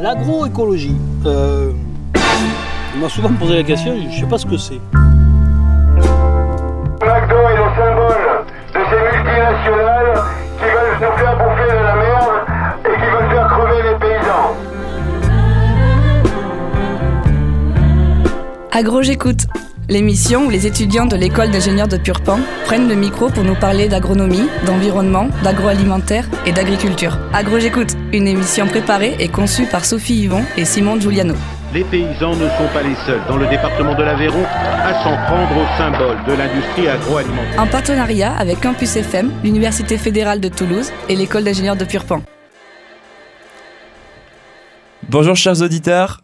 L'agroécologie. Euh, on m'a souvent posé la question, je ne sais pas ce que c'est. McDo est le symbole de ces multinationales qui veulent nous faire bouffer de la merde et qui veulent faire crever les paysans. Agro J'écoute, l'émission où les étudiants de l'école d'ingénieurs de Purpan prennent le micro pour nous parler d'agronomie, d'environnement, d'agroalimentaire et d'agriculture. Agro J'écoute, une émission préparée et conçue par Sophie Yvon et Simon Giuliano. Les paysans ne sont pas les seuls dans le département de l'Aveyron à s'en prendre au symbole de l'industrie agroalimentaire. En partenariat avec Campus FM, l'Université fédérale de Toulouse et l'école d'ingénieurs de Purpan. Bonjour chers auditeurs.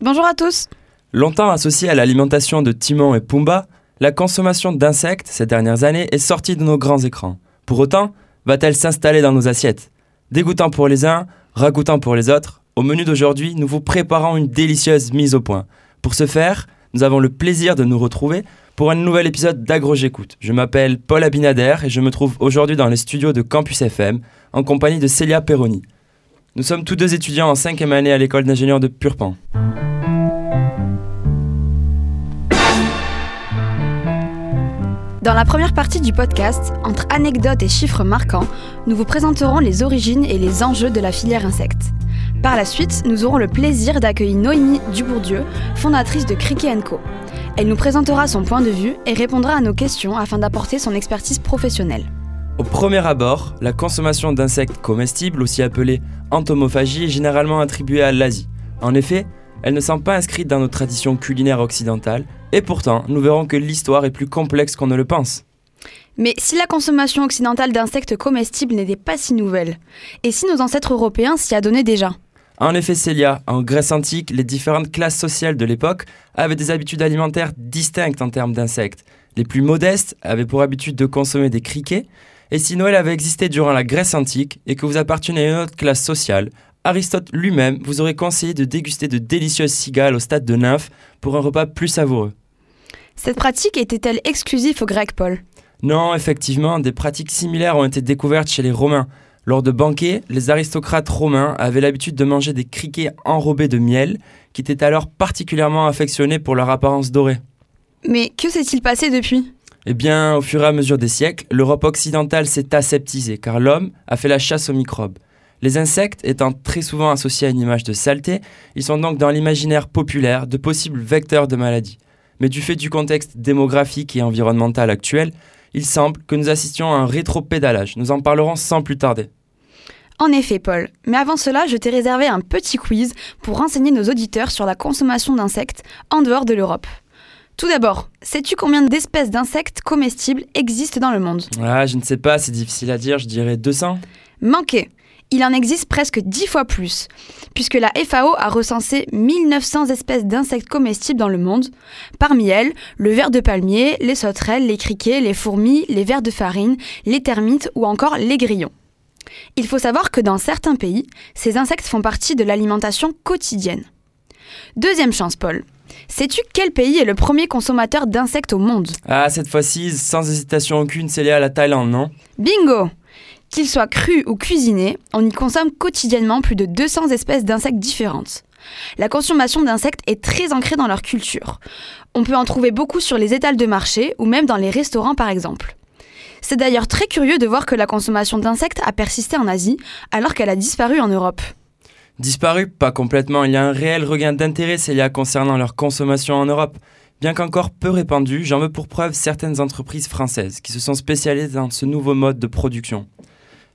Bonjour à tous. Longtemps associée à l'alimentation de Timon et Pumba, la consommation d'insectes ces dernières années est sortie de nos grands écrans. Pour autant, va-t-elle s'installer dans nos assiettes? Dégoûtant pour les uns, ragoûtant pour les autres, au menu d'aujourd'hui, nous vous préparons une délicieuse mise au point. Pour ce faire, nous avons le plaisir de nous retrouver pour un nouvel épisode d'Agro J'écoute. Je m'appelle Paul Abinader et je me trouve aujourd'hui dans les studios de Campus FM en compagnie de Célia Perroni. Nous sommes tous deux étudiants en cinquième année à l'école d'ingénieurs de Purpan. Dans la première partie du podcast, entre anecdotes et chiffres marquants, nous vous présenterons les origines et les enjeux de la filière insectes. Par la suite, nous aurons le plaisir d'accueillir Noémie Dubourdieu, fondatrice de Cricket Co. Elle nous présentera son point de vue et répondra à nos questions afin d'apporter son expertise professionnelle. Au premier abord, la consommation d'insectes comestibles, aussi appelée entomophagie, est généralement attribuée à l'Asie. En effet, elle ne semble pas inscrite dans nos traditions culinaires occidentales, et pourtant, nous verrons que l'histoire est plus complexe qu'on ne le pense. Mais si la consommation occidentale d'insectes comestibles n'était pas si nouvelle, et si nos ancêtres européens s'y adonnaient déjà? En effet, Célia, en Grèce antique, les différentes classes sociales de l'époque avaient des habitudes alimentaires distinctes en termes d'insectes. Les plus modestes avaient pour habitude de consommer des criquets, et si Noël avait existé durant la Grèce antique et que vous appartenez à une autre classe sociale, Aristote lui-même vous aurait conseillé de déguster de délicieuses cigales au stade de nymphes pour un repas plus savoureux. Cette pratique était-elle exclusive aux Grecs, Paul? Non, effectivement, des pratiques similaires ont été découvertes chez les Romains. Lors de banquets, les aristocrates romains avaient l'habitude de manger des criquets enrobés de miel, qui étaient alors particulièrement affectionnés pour leur apparence dorée. Mais que s'est-il passé depuis? Eh bien, au fur et à mesure des siècles, l'Europe occidentale s'est aseptisée, car l'homme a fait la chasse aux microbes. Les insectes étant très souvent associés à une image de saleté, ils sont donc dans l'imaginaire populaire de possibles vecteurs de maladies. Mais du fait du contexte démographique et environnemental actuel, il semble que nous assistions à un rétropédalage. Nous en parlerons sans plus tarder. En effet, Paul. Mais avant cela, je t'ai réservé un petit quiz pour renseigner nos auditeurs sur la consommation d'insectes en dehors de l'Europe. Tout d'abord, sais-tu combien d'espèces d'insectes comestibles existent dans le monde? Ah, je ne sais pas, c'est difficile à dire, je dirais 200. Manqué il en existe presque 10 fois plus, puisque la FAO a recensé 1900 espèces d'insectes comestibles dans le monde. Parmi elles, le ver de palmier, les sauterelles, les criquets, les fourmis, les vers de farine, les termites ou encore les grillons. Il faut savoir que dans certains pays, ces insectes font partie de l'alimentation quotidienne. Deuxième chance, Paul. Sais-tu quel pays est le premier consommateur d'insectes au monde? Ah, cette fois-ci, sans hésitation aucune, c'est lié à la Thaïlande, non? Bingo Qu'ils soient crus ou cuisinés, on y consomme quotidiennement plus de 200 espèces d'insectes différentes. La consommation d'insectes est très ancrée dans leur culture. On peut en trouver beaucoup sur les étals de marché ou même dans les restaurants par exemple. C'est d'ailleurs très curieux de voir que la consommation d'insectes a persisté en Asie alors qu'elle a disparu en Europe. Disparu Pas complètement, il y a un réel regain d'intérêt Célia concernant leur consommation en Europe. Bien qu'encore peu répandu, j'en veux pour preuve certaines entreprises françaises qui se sont spécialisées dans ce nouveau mode de production.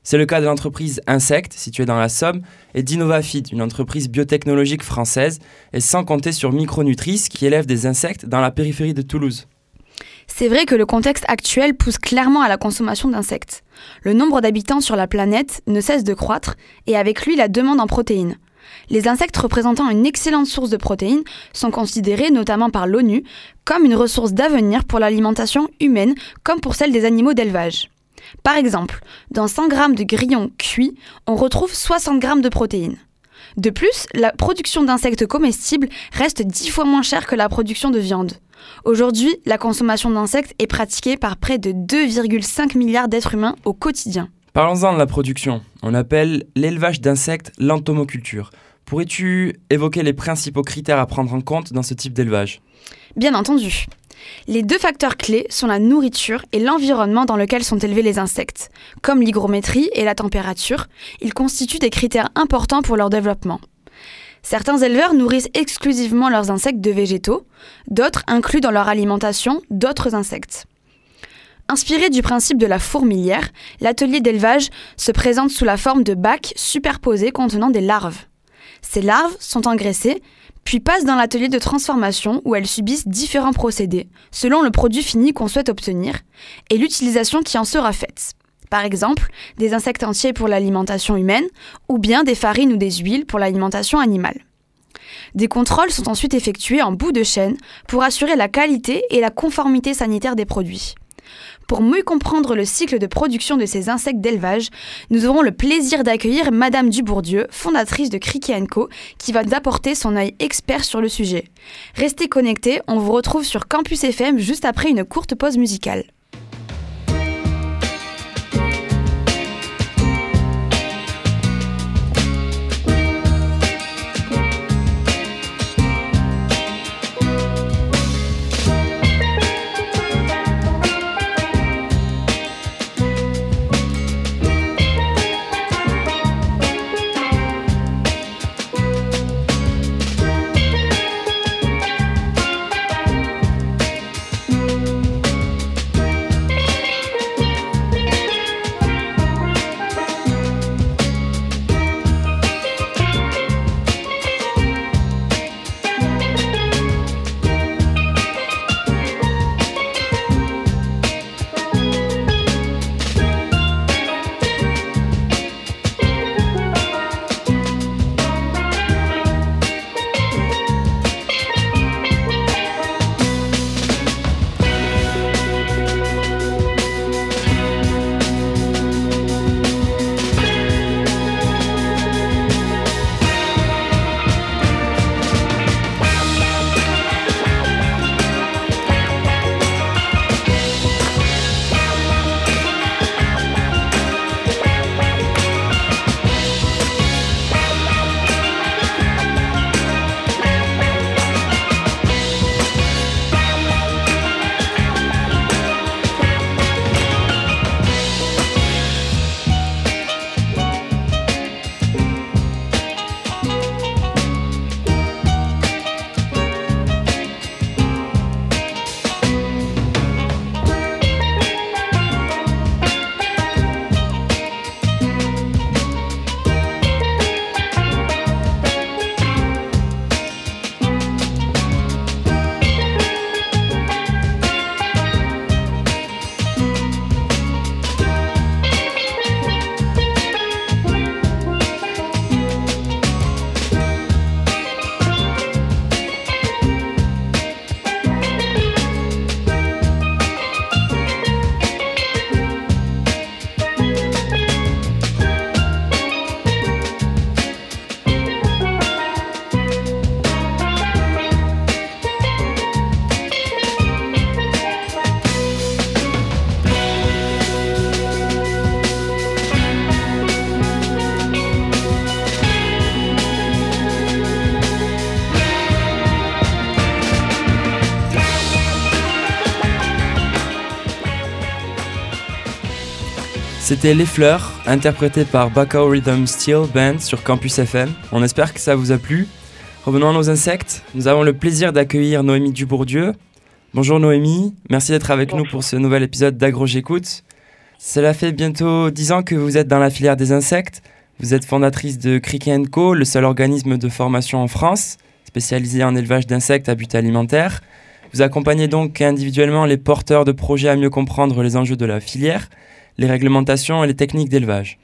C'est le cas de l'entreprise Insect, située dans la Somme, et d'Innovafeed, une entreprise biotechnologique française, et sans compter sur Micronutrice, qui élève des insectes dans la périphérie de Toulouse. C'est vrai que le contexte actuel pousse clairement à la consommation d'insectes. Le nombre d'habitants sur la planète ne cesse de croître, et avec lui la demande en protéines. Les insectes représentant une excellente source de protéines sont considérés, notamment par l'ONU, comme une ressource d'avenir pour l'alimentation humaine comme pour celle des animaux d'élevage. Par exemple, dans 100 g de grillons cuits, on retrouve 60 g de protéines. De plus, la production d'insectes comestibles reste 10 fois moins chère que la production de viande. Aujourd'hui, la consommation d'insectes est pratiquée par près de 2,5 milliards d'êtres humains au quotidien. Parlons-en de la production. On appelle l'élevage d'insectes l'entomoculture. Pourrais-tu évoquer les principaux critères à prendre en compte dans ce type d'élevage? Bien entendu. Les deux facteurs clés sont la nourriture et l'environnement dans lequel sont élevés les insectes. Comme l'hygrométrie et la température, ils constituent des critères importants pour leur développement. Certains éleveurs nourrissent exclusivement leurs insectes de végétaux, d'autres incluent dans leur alimentation d'autres insectes. Inspiré du principe de la fourmilière, l'atelier d'élevage se présente sous la forme de bacs superposés contenant des larves. Ces larves sont engraissées, puis passent dans l'atelier de transformation où elles subissent différents procédés, selon le produit fini qu'on souhaite obtenir, et l'utilisation qui en sera faite. Par exemple, des insectes entiers pour l'alimentation humaine, ou bien des farines ou des huiles pour l'alimentation animale. Des contrôles sont ensuite effectués en bout de chaîne pour assurer la qualité et la conformité sanitaire des produits. Pour mieux comprendre le cycle de production de ces insectes d'élevage, nous aurons le plaisir d'accueillir Madame Dubourdieu, fondatrice de Criquet Co, qui va nous apporter son œil expert sur le sujet. Restez connectés, on vous retrouve sur Campus FM juste après une courte pause musicale. Les Fleurs, interprété par Bacao Rhythm Steel Band sur Campus FM. On espère que ça vous a plu. Revenons à nos insectes. Nous avons le plaisir d'accueillir Noémie Dubourdieu. Bonjour Noémie, merci d'être avec nous pour ce nouvel épisode d'Agro J'écoute. Cela fait bientôt 10 ans que vous êtes dans la filière des insectes. Vous êtes fondatrice de Cricket Co, le seul organisme de formation en France spécialisé en élevage d'insectes à but alimentaire. Vous accompagnez donc individuellement les porteurs de projets à mieux comprendre les enjeux de la filière les réglementations et les techniques d'élevage.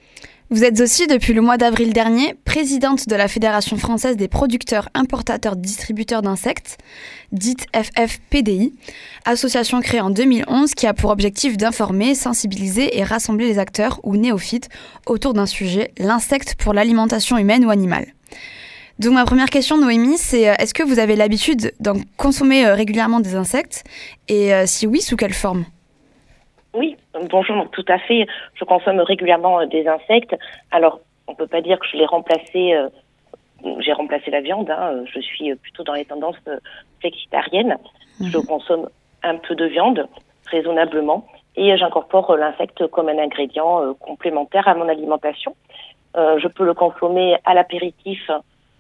Vous êtes aussi, depuis le mois d'avril dernier, présidente de la Fédération française des producteurs, importateurs, distributeurs d'insectes, dite FFPDI, association créée en 2011 qui a pour objectif d'informer, sensibiliser et rassembler les acteurs ou néophytes autour d'un sujet, l'insecte pour l'alimentation humaine ou animale. Donc ma première question, Noémie, c'est euh, est-ce que vous avez l'habitude d'en consommer euh, régulièrement des insectes? Et euh, si oui, sous quelle forme? Oui, bonjour, tout à fait. Je consomme régulièrement euh, des insectes. Alors, on peut pas dire que je l'ai remplacé euh, j'ai remplacé la viande. Hein. Je suis plutôt dans les tendances flexitariennes. Je consomme un peu de viande, raisonnablement, et j'incorpore l'insecte comme un ingrédient complémentaire à mon alimentation. je peux le consommer à l'apéritif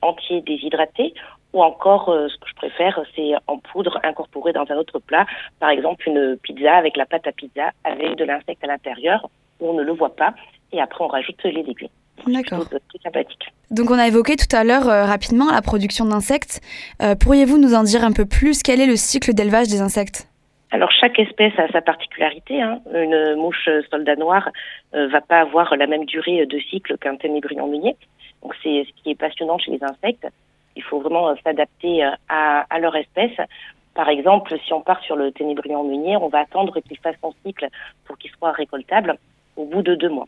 entier déshydraté ou encore, euh, ce que je préfère, c'est en poudre incorporée dans un autre plat. Par exemple, une pizza avec la pâte à pizza avec de l'insecte à l'intérieur où on ne le voit pas. Et après, on rajoute les légumes. D'accord. sympathique. Donc, on a évoqué tout à l'heure euh, rapidement la production d'insectes. Euh, pourriez-vous nous en dire un peu plus? Quel est le cycle d'élevage des insectes? Alors chaque espèce a sa particularité. Hein. Une mouche soldat noir euh, va pas avoir la même durée de cycle qu'un ténébrion meunier. Donc c'est ce qui est passionnant chez les insectes. Il faut vraiment euh, s'adapter euh, à, à, leur espèce. Par exemple, si on part sur le ténébrion meunier, on va attendre qu'il fasse son cycle pour qu'il soit récoltable au bout de deux mois.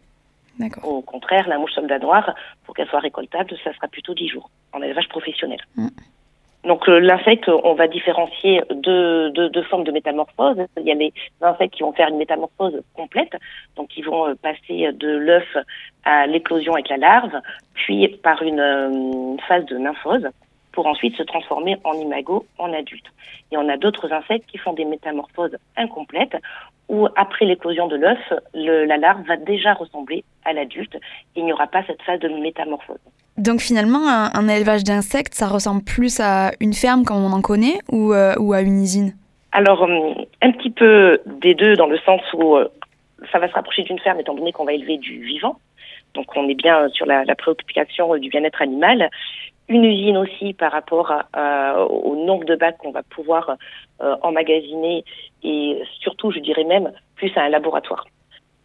Au contraire, la mouche soldat noire, pour qu'elle soit récoltable, ça sera plutôt dix jours en élevage professionnel. Mm. Donc euh, l'insecte, on va différencier deux, deux, deux, formes de métamorphose. Il y a les insectes qui vont faire une métamorphose complète, donc ils vont passer de l'œuf à l'éclosion avec la larve, puis par une euh, phase de nymphose pour ensuite se transformer en imago, en adulte. Et on a d'autres insectes qui font des métamorphoses incomplètes, où après l'éclosion de l'œuf, la larve va déjà ressembler à l'adulte, il n'y aura pas cette phase de métamorphose. Donc finalement, un, élevage d'insectes, ça ressemble plus à une ferme comme on en connaît, ou, euh, à une usine? Alors, euh, un petit peu des deux, dans le sens où ça va se rapprocher d'une ferme, étant donné qu'on va élever du vivant, donc on est bien sur la, préoccupation du bien-être animal. Une usine aussi par rapport au nombre de bacs qu'on va pouvoir euh, emmagasiner et surtout, je dirais même, plus à un laboratoire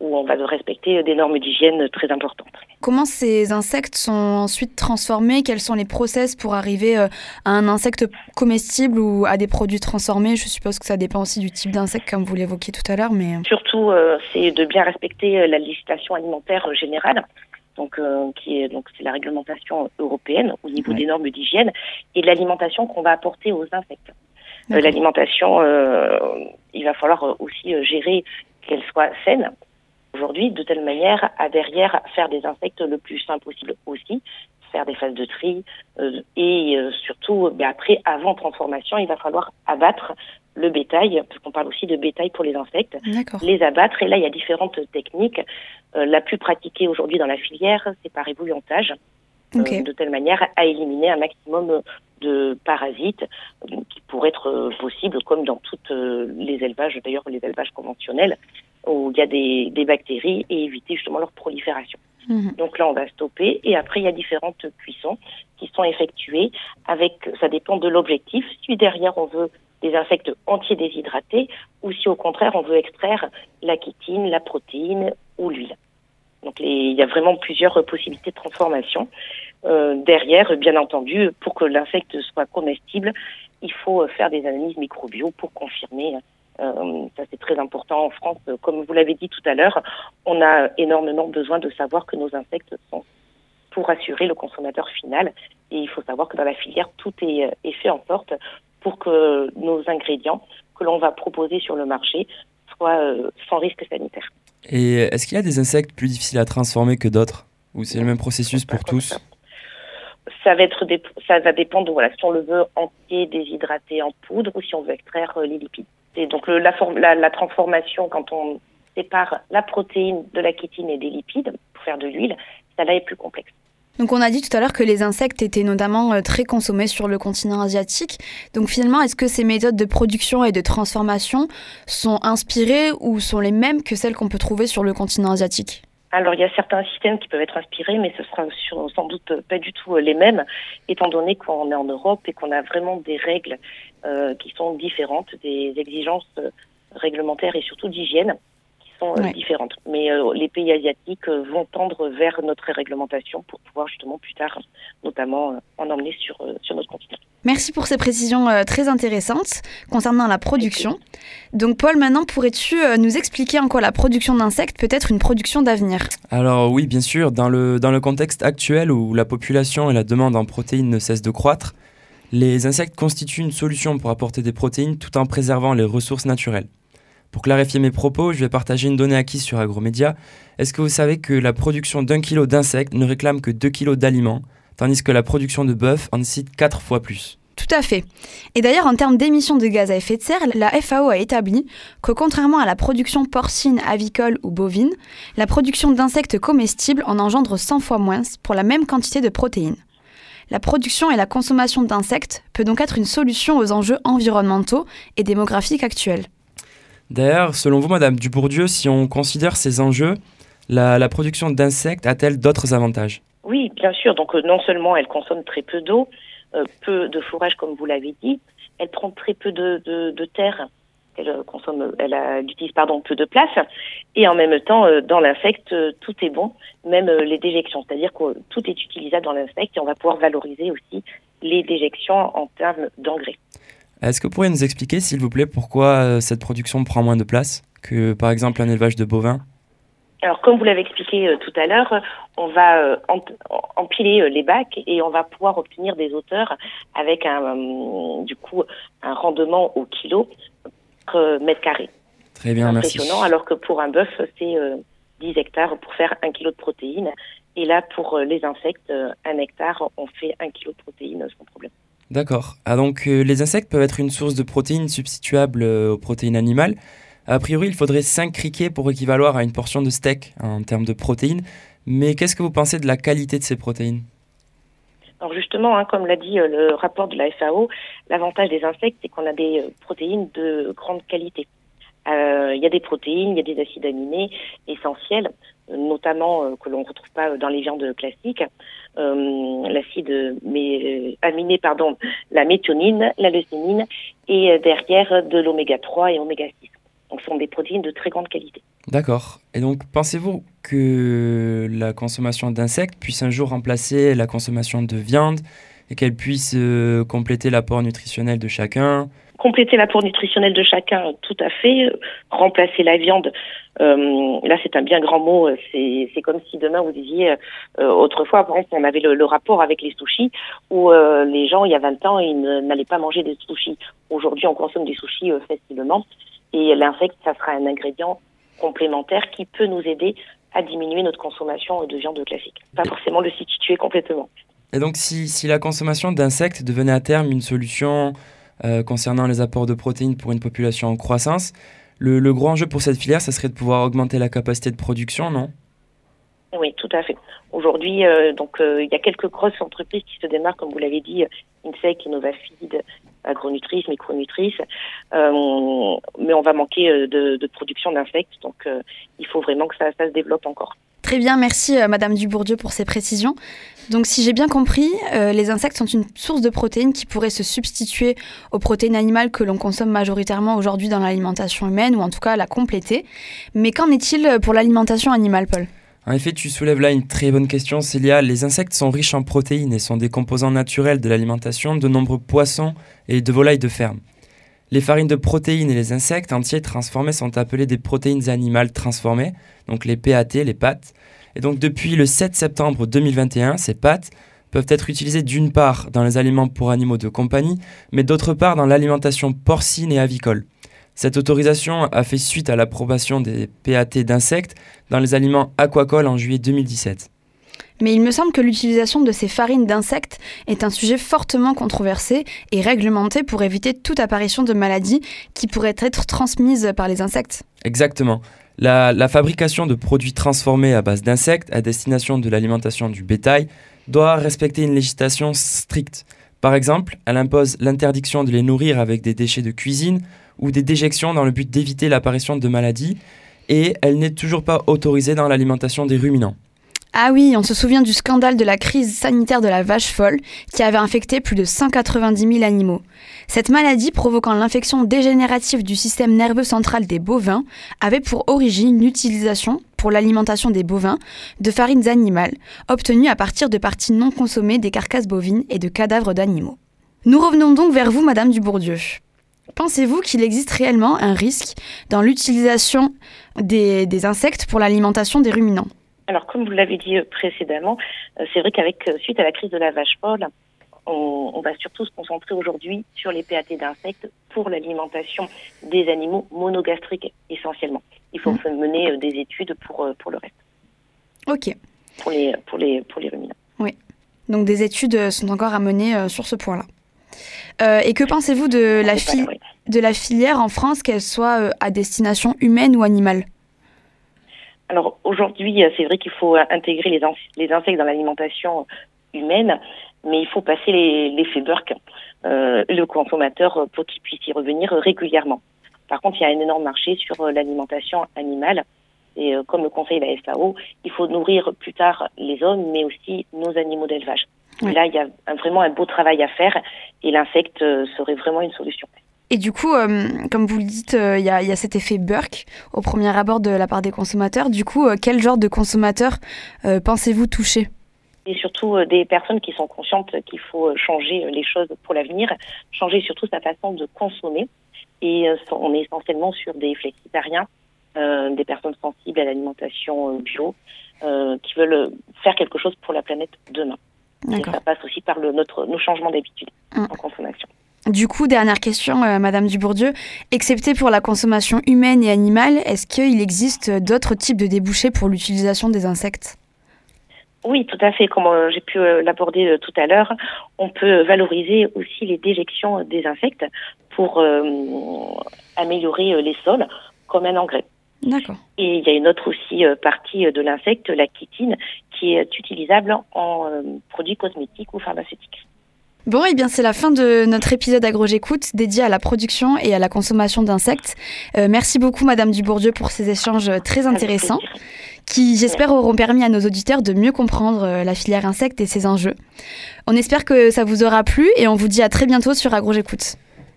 où on va respecter des normes d'hygiène très importantes. Comment ces insectes sont ensuite transformés? Quels sont les process pour arriver euh, à un insecte comestible ou à des produits transformés? Je suppose que ça dépend aussi du type d'insecte, comme vous l'évoquiez tout à l'heure. Mais... Euh. Surtout, euh, c'est de bien respecter la législation alimentaire générale. Donc, qui est donc c'est la réglementation européenne au niveau des normes d'hygiène et l'alimentation qu'on va apporter aux insectes. l'alimentation, il va falloir aussi gérer qu'elle soit saine aujourd'hui, de telle manière à derrière faire des insectes le plus sain possible aussi, faire des phases de tri euh, et euh, surtout, ben après, avant transformation, il va falloir abattre le bétail, parce qu'on parle aussi de bétail pour les insectes, les abattre. Et là, il y a différentes techniques. Euh, la plus pratiquée aujourd'hui dans la filière, c'est par ébouillantage, de telle manière à éliminer un maximum de parasites qui pourraient être possibles, comme dans toutes les élevages, d'ailleurs les élevages conventionnels où il y a des, des bactéries et éviter justement leur prolifération. Mhm. Donc là, on va stopper et après, il y a différentes cuissons qui sont effectuées avec, ça dépend de l'objectif. Si derrière, on veut des insectes entiers déshydratés ou si au contraire, on veut extraire la chitine, la protéine ou l'huile. Donc les, il y a vraiment plusieurs possibilités de transformation. Euh, derrière, bien entendu, pour que l'insecte soit comestible, il faut faire des analyses microbiaux pour confirmer ça, c'est très important en France. Comme vous l'avez dit tout à l'heure, on a énormément besoin de savoir que nos insectes sont pour assurer le consommateur final. Et il faut savoir que dans la filière, tout est, est fait en sorte pour que nos ingrédients que l'on va proposer sur le marché soient euh, sans risque sanitaire. Et est-ce qu'il y a des insectes plus difficiles à transformer que d'autres? Ou c'est le même processus pour tous? Ça va être ça va dépendre voilà si on le veut entier déshydraté en poudre ou si on veut extraire euh, les lipides donc la, la, transformation, quand on sépare la protéine de la kétine et des lipides pour faire de l'huile, ça là est plus complexe. Donc on a dit tout à l'heure que les insectes étaient notamment euh, très consommés sur le continent asiatique. Donc finalement, est-ce que ces méthodes de production et de transformation sont inspirées ou sont les mêmes que celles qu'on peut trouver sur le continent asiatique? Alors il y a certains systèmes qui peuvent être inspirés, mais ce sera sans doute pas du tout euh, les mêmes, étant donné qu'on est en Europe et qu'on a vraiment des règles euh, qui sont différentes, des exigences euh, réglementaires et surtout d'hygiène qui sont différentes. Mais les pays asiatiques vont tendre vers notre réglementation pour pouvoir justement plus tard, notamment, en emmener sur, sur notre continent. Merci pour ces précisions euh, très intéressantes concernant la production. Donc Paul, maintenant pourrais-tu euh, nous expliquer en quoi la production d'insectes peut être une production d'avenir? Alors oui, bien sûr, dans le, dans le contexte actuel où la population et la demande en protéines ne cessent de croître, les insectes constituent une solution pour apporter des protéines tout en préservant les ressources naturelles. Pour clarifier mes propos, je vais partager une donnée acquise sur Agromédia. Est-ce que vous savez que la production d'un kilo d'insectes ne réclame que 2 kilos d'aliments tandis que la production de bœuf en nécessite 4 fois plus? Tout à fait. Et d'ailleurs, en termes d'émissions de gaz à effet de serre, la FAO a établi que contrairement à la production porcine, avicole ou bovine, la production d'insectes comestibles en engendre 100 fois moins pour la même quantité de protéines. La production et la consommation d'insectes peut donc être une solution aux enjeux environnementaux et démographiques actuels. D'ailleurs, selon vous, Madame Dubourdieu, si on considère ces enjeux, la, production d'insectes a-t-elle d'autres avantages? Oui, bien sûr. Donc euh, non seulement elle consomme très peu d'eau, euh, peu de fourrage comme vous l'avez dit, elle prend très peu de, terre, elle euh, consomme, elle, utilise peu de place, et en même temps dans l'insecte tout est bon, même les déjections, c'est-à-dire que tout est utilisable dans l'insecte et on va pouvoir valoriser aussi les déjections en termes d'engrais. Est-ce que vous pourriez nous expliquer, s'il vous plaît, pourquoi euh, cette production prend moins de place que, par exemple, un élevage de bovins? Alors, comme vous l'avez expliqué euh, tout à l'heure, on va euh, emp- empiler euh, les bacs et on va pouvoir obtenir des hauteurs avec un, du coup, un rendement au kilo par mètre carré. Très bien, merci. Impressionnant, alors que pour un bœuf, c'est euh, 10 hectares pour faire un kilo de protéines. Et là, pour les insectes, un hectare, on fait un kilo de protéines sans problème. D'accord. Ah, donc euh, les insectes peuvent être une source de protéines substituable euh, aux protéines animales. A priori, il faudrait 5 criquets pour équivaloir à une portion de steak en termes de protéines. Mais qu'est-ce que vous pensez de la qualité de ces protéines? Alors justement, hein, comme l'a dit euh, le rapport de la FAO, l'avantage des insectes, c'est qu'on a des protéines de grande qualité. Il y a des protéines, il y a des acides aminés essentiels, notamment euh, que l'on ne retrouve pas dans les viandes classiques. Euh, L'acide euh, aminé, pardon, la méthionine, la leucénine, et derrière de l'oméga 3 et oméga 6. Donc, ce sont des protéines de très grande qualité. D'accord. Et donc, pensez-vous que la consommation d'insectes puisse un jour remplacer la consommation de viande et qu'elle puisse compléter l'apport nutritionnel de chacun? Compléter l'apport nutritionnel de chacun, tout à fait. Remplacer la viande, euh, là c'est un bien grand mot. C'est c'est comme si demain vous disiez, euh, autrefois par exemple on avait le, le rapport avec les sushis où euh, les gens il y a 20 ans ils n'allaient pas manger des sushis. Aujourd'hui on consomme des sushis facilement et l'insecte ça sera un ingrédient complémentaire qui peut nous aider à diminuer notre consommation de viande classique. Pas forcément le substituer complètement. Et donc, si, si la consommation d'insectes devenait à terme une solution euh, concernant les apports de protéines pour une population en croissance, le, le gros enjeu pour cette filière, ça serait de pouvoir augmenter la capacité de production, non? Oui, tout à fait. Aujourd'hui, euh, donc euh, il y a quelques grosses entreprises qui se démarrent, comme vous l'avez dit, Insec, Innovafeed, Agronutrice, Micronutrice, euh, mais on va manquer de, production d'insectes, donc il faut vraiment que ça se développe encore. Très bien, merci euh, Madame Dubourdieu pour ces précisions. Donc si j'ai bien compris, euh, les insectes sont une source de protéines qui pourrait se substituer aux protéines animales que l'on consomme majoritairement aujourd'hui dans l'alimentation humaine, ou en tout cas la compléter. Mais qu'en est-il pour l'alimentation animale, Paul? En effet, tu soulèves là une très bonne question, Célia. Les insectes sont riches en protéines et sont des composants naturels de l'alimentation de nombreux poissons et de volailles de ferme. Les farines de protéines et les insectes entiers transformés sont appelés des protéines animales transformées, donc les PAT, les pâtes. Et donc depuis le 7 septembre 2021, ces pâtes peuvent être utilisées d'une part dans les aliments pour animaux de compagnie, mais d'autre part dans l'alimentation porcine et avicole. Cette autorisation a fait suite à l'approbation des PAT d'insectes dans les aliments aquacoles en juillet 2017. Mais il me semble que l'utilisation de ces farines d'insectes est un sujet fortement controversé et réglementé pour éviter toute apparition de maladies qui pourraient être transmises par les insectes. Exactement. La, fabrication de produits transformés à base d'insectes à destination de l'alimentation du bétail doit respecter une législation stricte. Par exemple, elle impose l'interdiction de les nourrir avec des déchets de cuisine ou des déjections dans le but d'éviter l'apparition de maladies, et elle n'est toujours pas autorisée dans l'alimentation des ruminants. Ah oui, on se souvient du scandale de la crise sanitaire de la vache folle qui avait infecté plus de 190 000 animaux. Cette maladie provoquant l'infection dégénérative du système nerveux central des bovins avait pour origine l'utilisation, pour l'alimentation des bovins, de farines animales obtenues à partir de parties non consommées des carcasses bovines et de cadavres d'animaux. Nous revenons donc vers vous, Madame Dubourdieu. Pensez-vous qu'il existe réellement un risque dans l'utilisation des, des insectes pour l'alimentation des ruminants? Alors, comme vous l'avez dit euh, précédemment, euh, c'est vrai qu'avec euh, suite à la crise de la vache folle, on, on va surtout se concentrer aujourd'hui sur les PAT d'insectes pour l'alimentation des animaux monogastriques essentiellement. Il faut Mhm. mener des études pour, pour le reste, Ok. pour les, pour les, pour les ruminants. Donc des études sont encore à mener sur ce point-là. et que pensez-vous de la, de la filière en France, qu'elle soit à destination humaine ou animale? Alors aujourd'hui, c'est vrai qu'il faut intégrer les, les insectes dans l'alimentation humaine, mais il faut passer l'effet Burke, euh, le consommateur, pour qu'il puisse y revenir régulièrement. Par contre, il y a un énorme marché sur euh, l'alimentation animale. Et euh, comme le conseille la FAO, il faut nourrir plus tard les hommes, mais aussi nos animaux d'élevage. Là, il y a vraiment un beau travail à faire et l'insecte serait vraiment une solution. Et du coup, comme vous le dites, il y, a cet effet Burke au premier abord de la part des consommateurs. Du coup, quel genre de consommateurs pensez-vous toucher? Et surtout euh, des personnes qui sont conscientes qu'il faut euh, changer euh, les choses pour l'avenir, changer surtout sa façon de consommer. Et on est essentiellement sur des flexitariens, des personnes sensibles à l'alimentation bio, qui veulent faire quelque chose pour la planète demain. Et ça passe aussi par le, notre, nos changements d'habitude mm. en consommation. Du coup, dernière question, Madame Dubourdieu. Excepté pour la consommation humaine et animale, est-ce qu'il existe d'autres types de débouchés pour l'utilisation des insectes? Oui, tout à fait. Comme euh, j'ai pu euh, l'aborder euh, tout à l'heure, on peut valoriser aussi les déjections des insectes pour améliorer les sols comme un engrais. D'accord. Et il y a une autre aussi partie de l'insecte, la chitine, qui est utilisable en produits cosmétiques ou pharmaceutiques. Bon, et eh bien c'est la fin de notre épisode AgroJécoute dédié à la production et à la consommation d'insectes. merci beaucoup Madame Dubourdieu pour ces échanges très intéressants qui, j'espère, auront permis à nos auditeurs de mieux comprendre euh, la filière insectes et ses enjeux. On espère que ça vous aura plu et on vous dit à très bientôt sur AgroJécoute.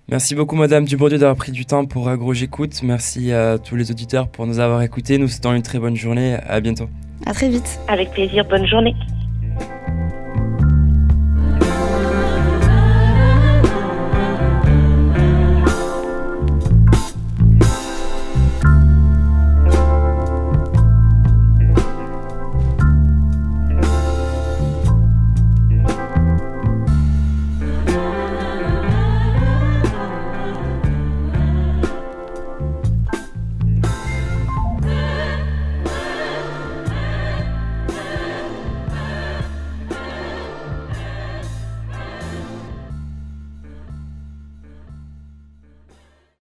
Merci beaucoup, Madame Dubourdieu, d'avoir pris du temps pour AgroJécoute. Merci à tous les auditeurs pour nous avoir écoutés. Nous souhaitons une très bonne journée. À bientôt. À très vite. Avec plaisir. Bonne journée.